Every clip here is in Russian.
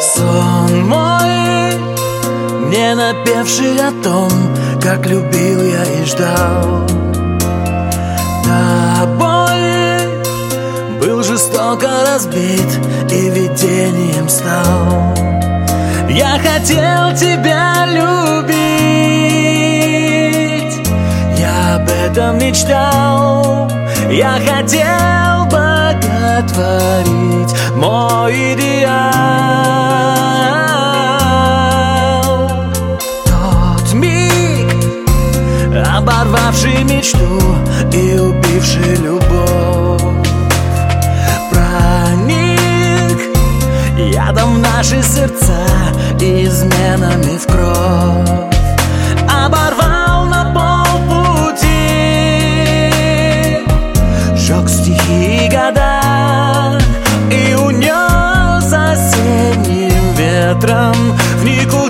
Сон мой, не напевший о том, как любил я и ждал. Разбит и видением стал. Я хотел тебя любить. Я об этом мечтал. Я хотел боготворить мой идеал. Тот миг, оборвавший мечту и убивший любовь ядом наши сердца изменами в кровь. Оборвал на полпути Жег стихи года И унес осенним ветром в никуда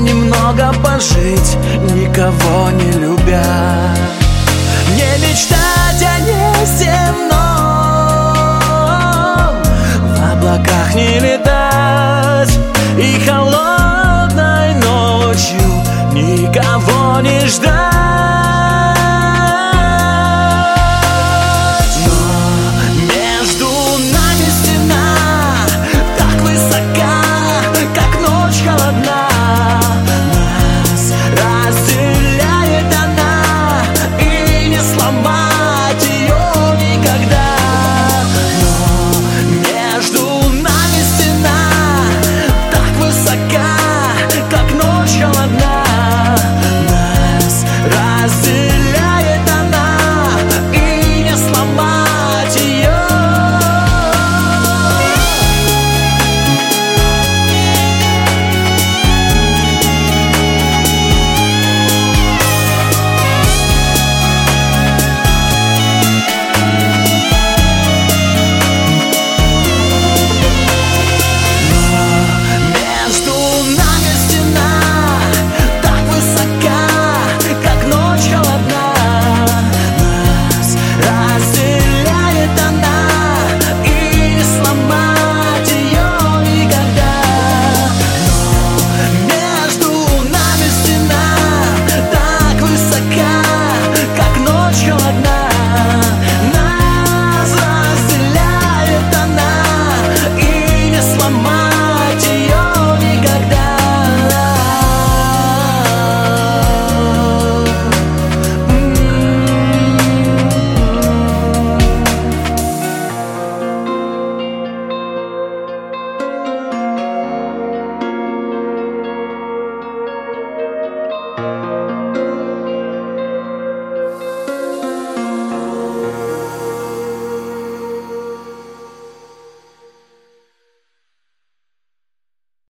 немного пожить, никого не любя. Не мечтать о неземном